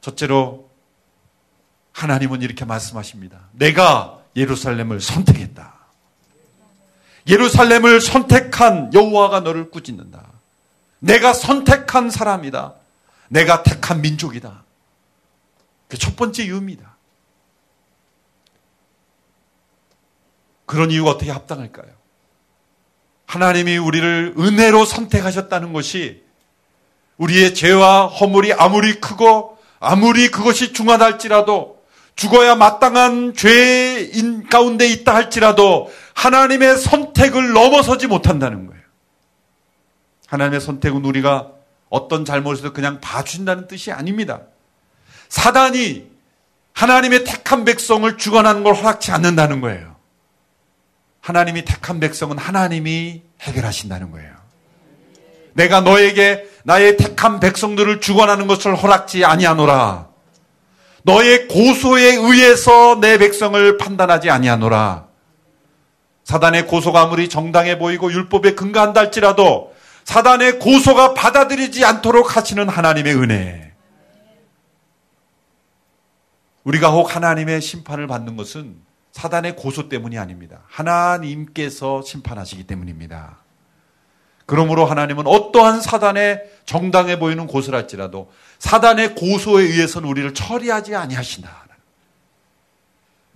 첫째로 하나님은 이렇게 말씀하십니다. 내가 예루살렘을 선택했다. 예루살렘을 선택한 여호와가 너를 꾸짖는다. 내가 선택한 사람이다. 내가 택한 민족이다. 그 첫 번째 이유입니다. 그런 이유가 어떻게 합당할까요? 하나님이 우리를 은혜로 선택하셨다는 것이 우리의 죄와 허물이 아무리 크고 아무리 그것이 중하할지라도 죽어야 마땅한 죄인 가운데 있다 할지라도 하나님의 선택을 넘어서지 못한다는 거예요. 하나님의 선택은 우리가 어떤 잘못에도 그냥 봐준다는 뜻이 아닙니다. 사단이 하나님의 택한 백성을 죽어나는 걸 허락치 않는다는 거예요. 하나님이 택한 백성은 하나님이 해결하신다는 거예요. 내가 너에게 나의 택한 백성들을 주관하는 것을 허락지 아니하노라. 너의 고소에 의해서 내 백성을 판단하지 아니하노라. 사단의 고소가 아무리 정당해 보이고 율법에 근거한다 할지라도 사단의 고소가 받아들이지 않도록 하시는 하나님의 은혜. 우리가 혹 하나님의 심판을 받는 것은 사단의 고소 때문이 아닙니다. 하나님께서 심판하시기 때문입니다. 그러므로 하나님은 어떠한 사단의 정당해 보이는 고소랄지라도 사단의 고소에 의해서는 우리를 처리하지 아니하신다.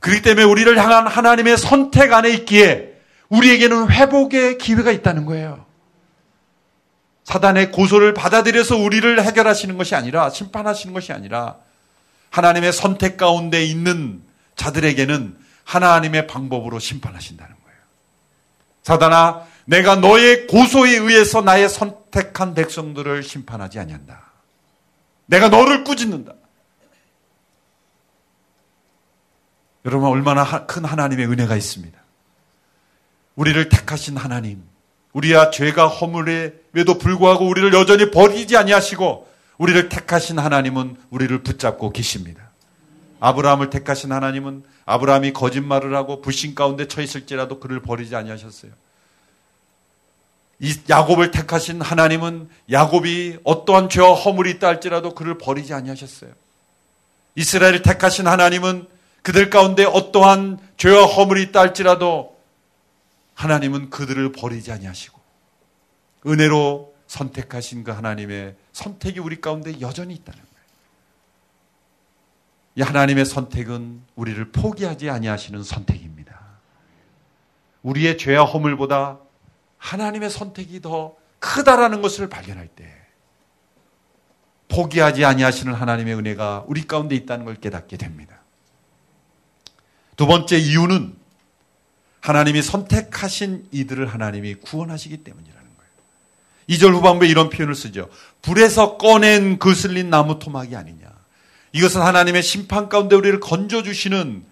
그렇기 때문에 우리를 향한 하나님의 선택 안에 있기에 우리에게는 회복의 기회가 있다는 거예요. 사단의 고소를 받아들여서 우리를 해결하시는 것이 아니라 심판하시는 것이 아니라 하나님의 선택 가운데 있는 자들에게는 하나님의 방법으로 심판하신다는 거예요. 사단아, 내가 너의 고소에 의해서 나의 선택한 백성들을 심판하지 아니한다. 내가 너를 꾸짖는다. 여러분 얼마나 큰 하나님의 은혜가 있습니다. 우리를 택하신 하나님, 우리야 죄가 허물에도 불구하고 우리를 여전히 버리지 아니하시고 우리를 택하신 하나님은 우리를 붙잡고 계십니다. 아브라함을 택하신 하나님은 아브라함이 거짓말을 하고 불신 가운데 처 있을지라도 그를 버리지 아니하셨어요. 이 야곱을 택하신 하나님은 야곱이 어떠한 죄와 허물이 있다 할지라도 그를 버리지 아니하셨어요. 이스라엘을 택하신 하나님은 그들 가운데 어떠한 죄와 허물이 있다 할지라도 하나님은 그들을 버리지 아니하시고 은혜로 선택하신 그 하나님의 선택이 우리 가운데 여전히 있다는 거예요. 이 하나님의 선택은 우리를 포기하지 아니하시는 선택입니다. 우리의 죄와 허물보다 하나님의 선택이 더 크다라는 것을 발견할 때 포기하지 아니하시는 하나님의 은혜가 우리 가운데 있다는 걸 깨닫게 됩니다. 두 번째 이유는 하나님이 선택하신 이들을 하나님이 구원하시기 때문이라는 거예요. 2절 후반부에 이런 표현을 쓰죠. 불에서 꺼낸 그슬린 나무 토막이 아니냐. 이것은 하나님의 심판 가운데 우리를 건져주시는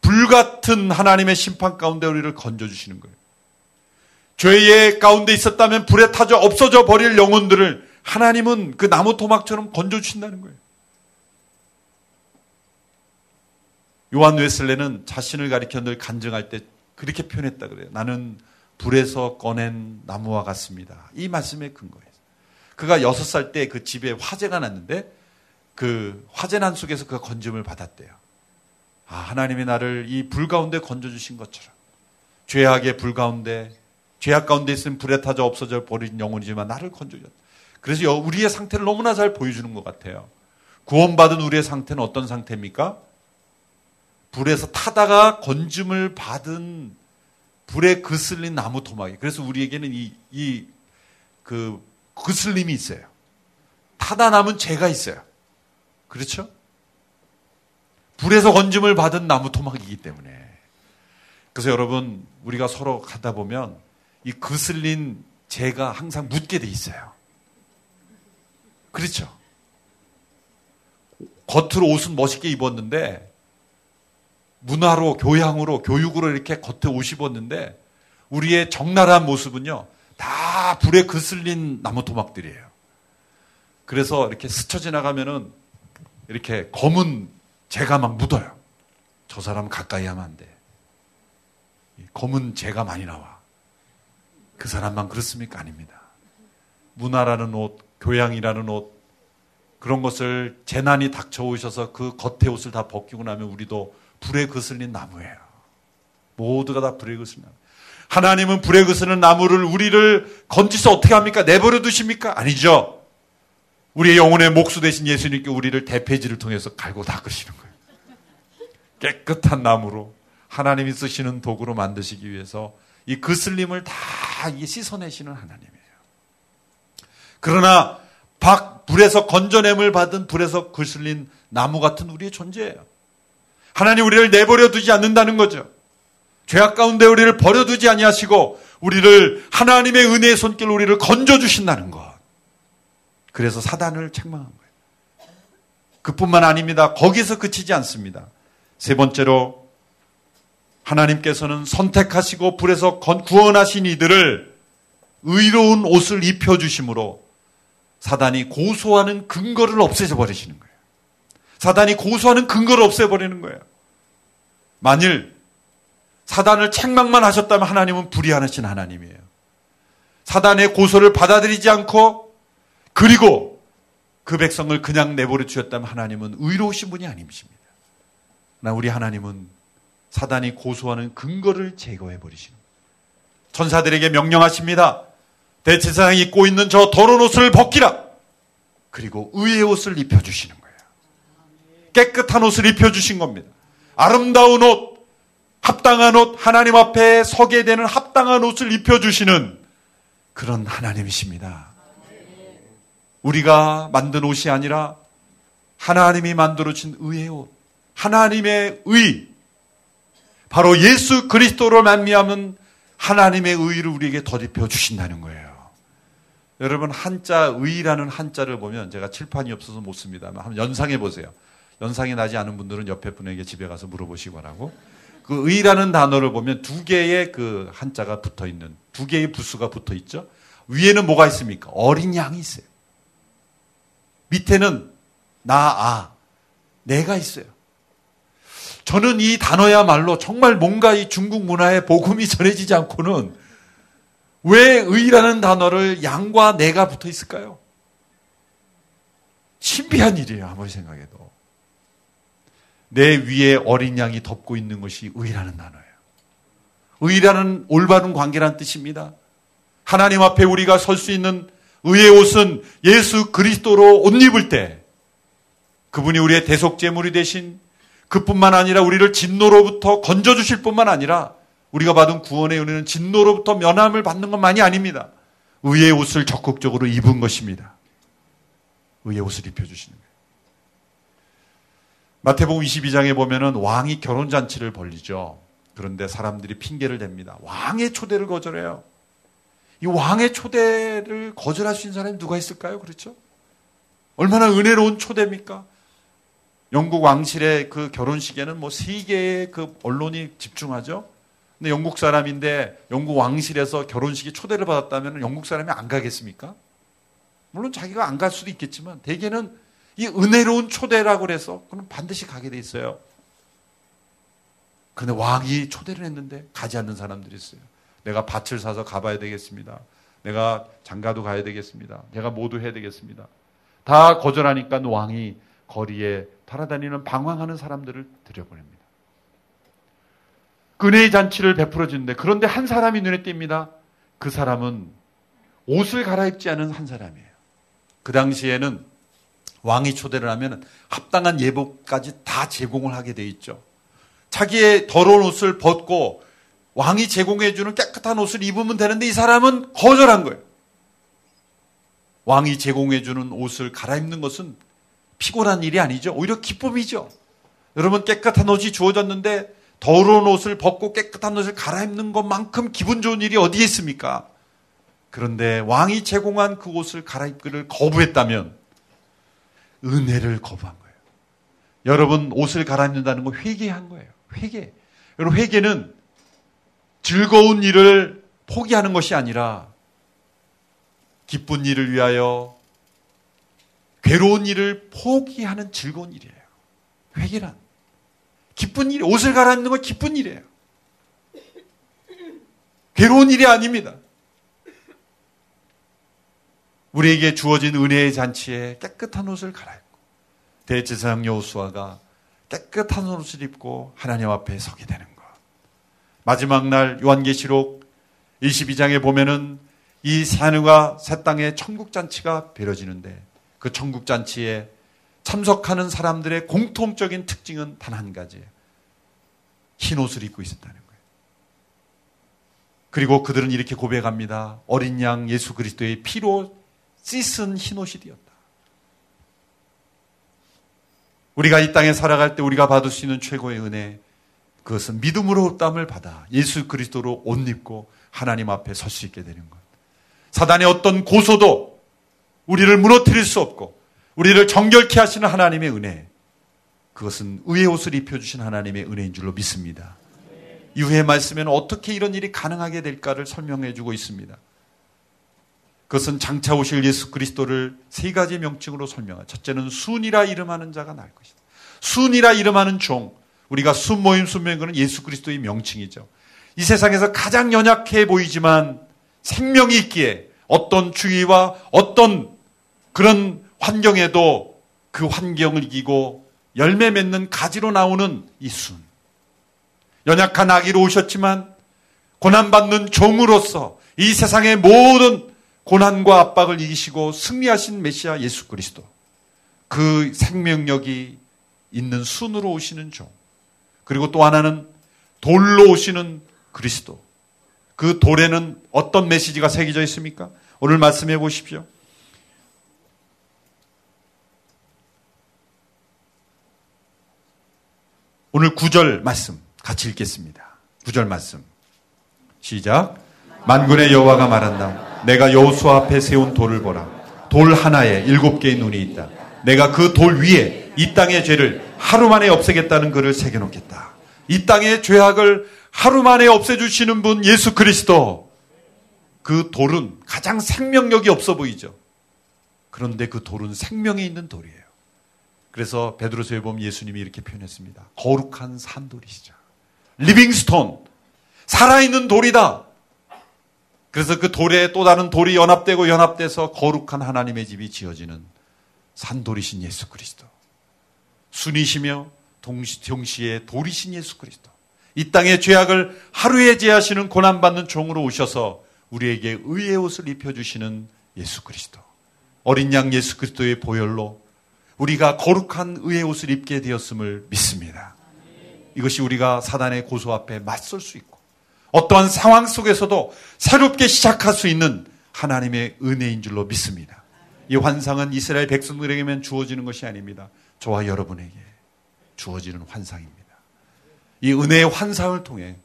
불같은 하나님의 심판 가운데 우리를 건져주시는 거예요. 죄의 가운데 있었다면 불에 타져 없어져 버릴 영혼들을 하나님은 그 나무 토막처럼 건져 주신다는 거예요. 요한 웨슬레는 자신을 가리켜 늘 간증할 때 그렇게 표현했다 그래요. 나는 불에서 꺼낸 나무와 같습니다. 이 말씀에 근거해서. 그가 여섯 살 때 그 집에 화재가 났는데 그 화재 난 속에서 그가 건짐을 받았대요. 아, 하나님이 나를 이 불 가운데 건져주신 것처럼 죄악의 불 가운데 죄악 가운데 있으면 불에 타져 없어져 버린 영혼이지만 나를 건져줬다. 그래서 우리의 상태를 너무나 잘 보여주는 것 같아요. 구원받은 우리의 상태는 어떤 상태입니까? 불에서 타다가 건짐을 받은 불에 그슬린 나무 토막이. 그래서 우리에게는 이, 이, 그, 그슬림이 있어요. 타다 남은 죄가 있어요. 그렇죠? 불에서 건짐을 받은 나무 토막이기 때문에. 그래서 여러분, 우리가 서로 가다 보면 이 그슬린 죄가 항상 묻게 돼 있어요. 그렇죠? 겉으로 옷은 멋있게 입었는데 문화로, 교양으로, 교육으로 이렇게 겉에 옷 입었는데 우리의 적나라한 모습은요, 다 불에 그슬린 나무 토막들이에요. 그래서 이렇게 스쳐 지나가면은 이렇게 검은 재가 막 묻어요. 저 사람 가까이 하면 안 돼. 검은 재가 많이 나와. 그 사람만 그렇습니까? 아닙니다. 문화라는 옷, 교양이라는 옷, 그런 것을 재난이 닥쳐오셔서 그 겉에 옷을 다 벗기고 나면 우리도 불에 거슬린 나무예요. 모두가 다 불에 거슬린 나무. 하나님은 불에 거슬린 나무를 우리를 건지서 어떻게 합니까? 내버려 두십니까? 아니죠. 우리의 영혼의 목수 되신 예수님께 우리를 대폐지를 통해서 갈고 닦으시는 거예요. 깨끗한 나무로 하나님이 쓰시는 도구로 만드시기 위해서 이 그슬림을 다 씻어내시는 하나님이에요. 그러나 박 불에서 건져냄을 받은 불에서 그슬린 나무 같은 우리의 존재예요. 하나님 우리를 내버려 두지 않는다는 거죠. 죄악 가운데 우리를 버려두지 아니하시고 우리를 하나님의 은혜의 손길로 우리를 건져 주신다는 것. 그래서 사단을 책망한 거예요. 그뿐만 아닙니다. 거기서 그치지 않습니다. 세 번째로 하나님께서는 선택하시고 불에서 구원하신 이들을 의로운 옷을 입혀주심으로 사단이 고소하는 근거를 없애져 버리시는 거예요. 사단이 고소하는 근거를 없애버리는 거예요. 만일 사단을 책망만 하셨다면 하나님은 불의하신 하나님이에요. 사단의 고소를 받아들이지 않고 그리고 그 백성을 그냥 내버려 주셨다면 하나님은 의로우신 분이 아니십니다. 나 우리 하나님은 사단이 고소하는 근거를 제거해 버리시는. 천사들에게 명령하십니다. 대체사장이 입고 있는 저 더러운 옷을 벗기라. 그리고 의의 옷을 입혀 주시는 거예요. 깨끗한 옷을 입혀 주신 겁니다. 아름다운 옷, 합당한 옷, 하나님 앞에 서게 되는 합당한 옷을 입혀 주시는 그런 하나님이십니다. 우리가 만든 옷이 아니라 하나님이 만들어진 의의 옷, 하나님의 의, 바로 예수 그리스도로 만미하면 하나님의 의를 우리에게 덧입혀 주신다는 거예요. 여러분 한자 의라는 한자를 보면 제가 칠판이 없어서 못 씁니다만 한번 연상해 보세요. 연상이 나지 않은 분들은 옆에 분에게 집에 가서 물어보시거라고. 그 의라는 단어를 보면 두 개의 그 한자가 붙어 있는 두 개의 부수가 붙어 있죠. 위에는 뭐가 있습니까? 어린 양이 있어요. 밑에는 나, 아, 내가 있어요. 저는 이 단어야말로 정말 뭔가 이 중국 문화의 복음이 전해지지 않고는 왜 의라는 단어를 양과 내가 붙어 있을까요? 신비한 일이에요, 아무리 생각해도. 내 위에 어린 양이 덮고 있는 것이 의라는 단어예요. 의라는 올바른 관계란 뜻입니다. 하나님 앞에 우리가 설 수 있는 의의 옷은 예수 그리스도로 옷 입을 때 그분이 우리의 대속제물이 되신 그뿐만 아니라 우리를 진노로부터 건져주실 뿐만 아니라 우리가 받은 구원의 은혜는 진노로부터 면함을 받는 것만이 아닙니다. 의의 옷을 적극적으로 입은 것입니다. 의의 옷을 입혀주시는 거예요. 마태복음 22장에 보면은 왕이 결혼잔치를 벌리죠. 그런데 사람들이 핑계를 댑니다. 왕의 초대를 거절해요. 이 왕의 초대를 거절할 수 있는 사람이 누가 있을까요? 그렇죠? 얼마나 은혜로운 초대입니까? 영국 왕실의 그 결혼식에는 뭐 세계의 그 언론이 집중하죠. 근데 영국 사람인데 영국 왕실에서 결혼식에 초대를 받았다면 영국 사람이 안 가겠습니까? 물론 자기가 안 갈 수도 있겠지만 대개는 이 은혜로운 초대라고 그래서 그럼 반드시 가게 돼 있어요. 그런데 왕이 초대를 했는데 가지 않는 사람들이 있어요. 내가 밭을 사서 가봐야 되겠습니다. 내가 장가도 가야 되겠습니다. 내가 모두 해야 되겠습니다. 다 거절하니까 왕이 거리에 돌아다니는 방황하는 사람들을 들여보냅니다. 은혜의 잔치를 베풀어 주는데 그런데 한 사람이 눈에 띕니다. 그 사람은 옷을 갈아입지 않은 한 사람이에요. 그 당시에는 왕이 초대를 하면 합당한 예복까지 다 제공을 하게 돼 있죠. 자기의 더러운 옷을 벗고 왕이 제공해주는 깨끗한 옷을 입으면 되는데 이 사람은 거절한 거예요. 왕이 제공해주는 옷을 갈아입는 것은 피곤한 일이 아니죠. 오히려 기쁨이죠. 여러분 깨끗한 옷이 주어졌는데 더러운 옷을 벗고 깨끗한 옷을 갈아입는 것만큼 기분 좋은 일이 어디에 있습니까? 그런데 왕이 제공한 그 옷을 갈아입기를 거부했다면 은혜를 거부한 거예요. 여러분 옷을 갈아입는다는 건 회개한 거예요. 회개. 여러분 회개는 즐거운 일을 포기하는 것이 아니라 기쁜 일을 위하여 괴로운 일을 포기하는 즐거운 일이에요. 회개란. 기쁜 일, 옷을 갈아입는 건 기쁜 일이에요. 괴로운 일이 아닙니다. 우리에게 주어진 은혜의 잔치에 깨끗한 옷을 갈아입고 대제사장 여호수아가 깨끗한 옷을 입고 하나님 앞에 서게 되는 것. 마지막 날 요한계시록 22장에 보면은 이 산과 새 땅의 천국 잔치가 베려지는데 그 천국 잔치에 참석하는 사람들의 공통적인 특징은 단 한 가지예요. 흰 옷을 입고 있었다는 거예요. 그리고 그들은 이렇게 고백합니다. 어린 양 예수 그리스도의 피로 씻은 흰 옷이 되었다. 우리가 이 땅에 살아갈 때 우리가 받을 수 있는 최고의 은혜, 그것은 믿음으로 땀을 받아 예수 그리스도로 옷 입고 하나님 앞에 설 수 있게 되는 것. 사단의 어떤 고소도 우리를 무너뜨릴 수 없고 우리를 정결케 하시는 하나님의 은혜. 그것은 의의 옷을 입혀주신 하나님의 은혜인 줄로 믿습니다. 이후의 말씀에는 어떻게 이런 일이 가능하게 될까를 설명해 주고 있습니다. 그것은 장차 오실 예수 그리스도를 세 가지 명칭으로 설명하. 첫째는 순이라 이름하는 자가 날 것이다. 순이라 이름하는 종. 우리가 순 모임 순명 그는 예수 그리스도의 명칭이죠. 이 세상에서 가장 연약해 보이지만 생명이 있기에 어떤 주의와 어떤 그런 환경에도 그 환경을 이기고 열매 맺는 가지로 나오는 이 순. 연약한 아기로 오셨지만 고난받는 종으로서 이 세상의 모든 고난과 압박을 이기시고 승리하신 메시아 예수 그리스도. 그 생명력이 있는 순으로 오시는 종. 그리고 또 하나는 돌로 오시는 그리스도. 그 돌에는 어떤 메시지가 새겨져 있습니까? 오늘 말씀해 보십시오. 오늘 구절 말씀 같이 읽겠습니다. 구절 말씀. 시작. 만군의 여호와가 말한다. 내가 여호수 앞에 세운 돌을 보라. 돌 하나에 일곱 개의 눈이 있다. 내가 그 돌 위에 이 땅의 죄를 하루 만에 없애겠다는 글을 새겨 놓겠다. 이 땅의 죄악을 하루 만에 없애주시는 분 예수 그리스도. 그 돌은 가장 생명력이 없어 보이죠. 그런데 그 돌은 생명이 있는 돌이에요. 그래서 베드로서에 보면 예수님이 이렇게 표현했습니다. 거룩한 산돌이시죠. living stone. 살아있는 돌이다. 그래서 그 돌에 또 다른 돌이 연합되고 연합돼서 거룩한 하나님의 집이 지어지는 산돌이신 예수 그리스도. 순이시며 동시에 돌이신 예수 그리스도. 이 땅의 죄악을 하루에 제하시는 고난받는 종으로 오셔서 우리에게 의의 옷을 입혀주시는 예수 그리스도. 어린 양 예수 그리스도의 보혈로 우리가 거룩한 의의 옷을 입게 되었음을 믿습니다. 이것이 우리가 사단의 고소 앞에 맞설 수 있고 어떠한 상황 속에서도 새롭게 시작할 수 있는 하나님의 은혜인 줄로 믿습니다. 이 환상은 이스라엘 백성들에게만 주어지는 것이 아닙니다. 저와 여러분에게 주어지는 환상입니다. 이 은혜의 환상을 통해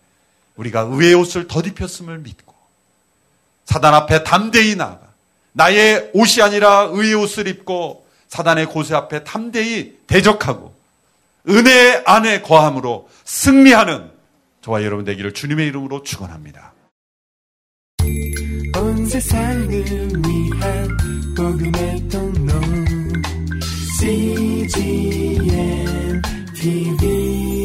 우리가 의의 옷을 덧입혔음을 믿고 사단 앞에 담대히 나아가 나의 옷이 아니라 의의 옷을 입고 사단의 고세 앞에 탐대히 대적하고 은혜 안에 거함으로 승리하는 저와 여러분 되기를 주님의 이름으로 축원합니다. CGM TV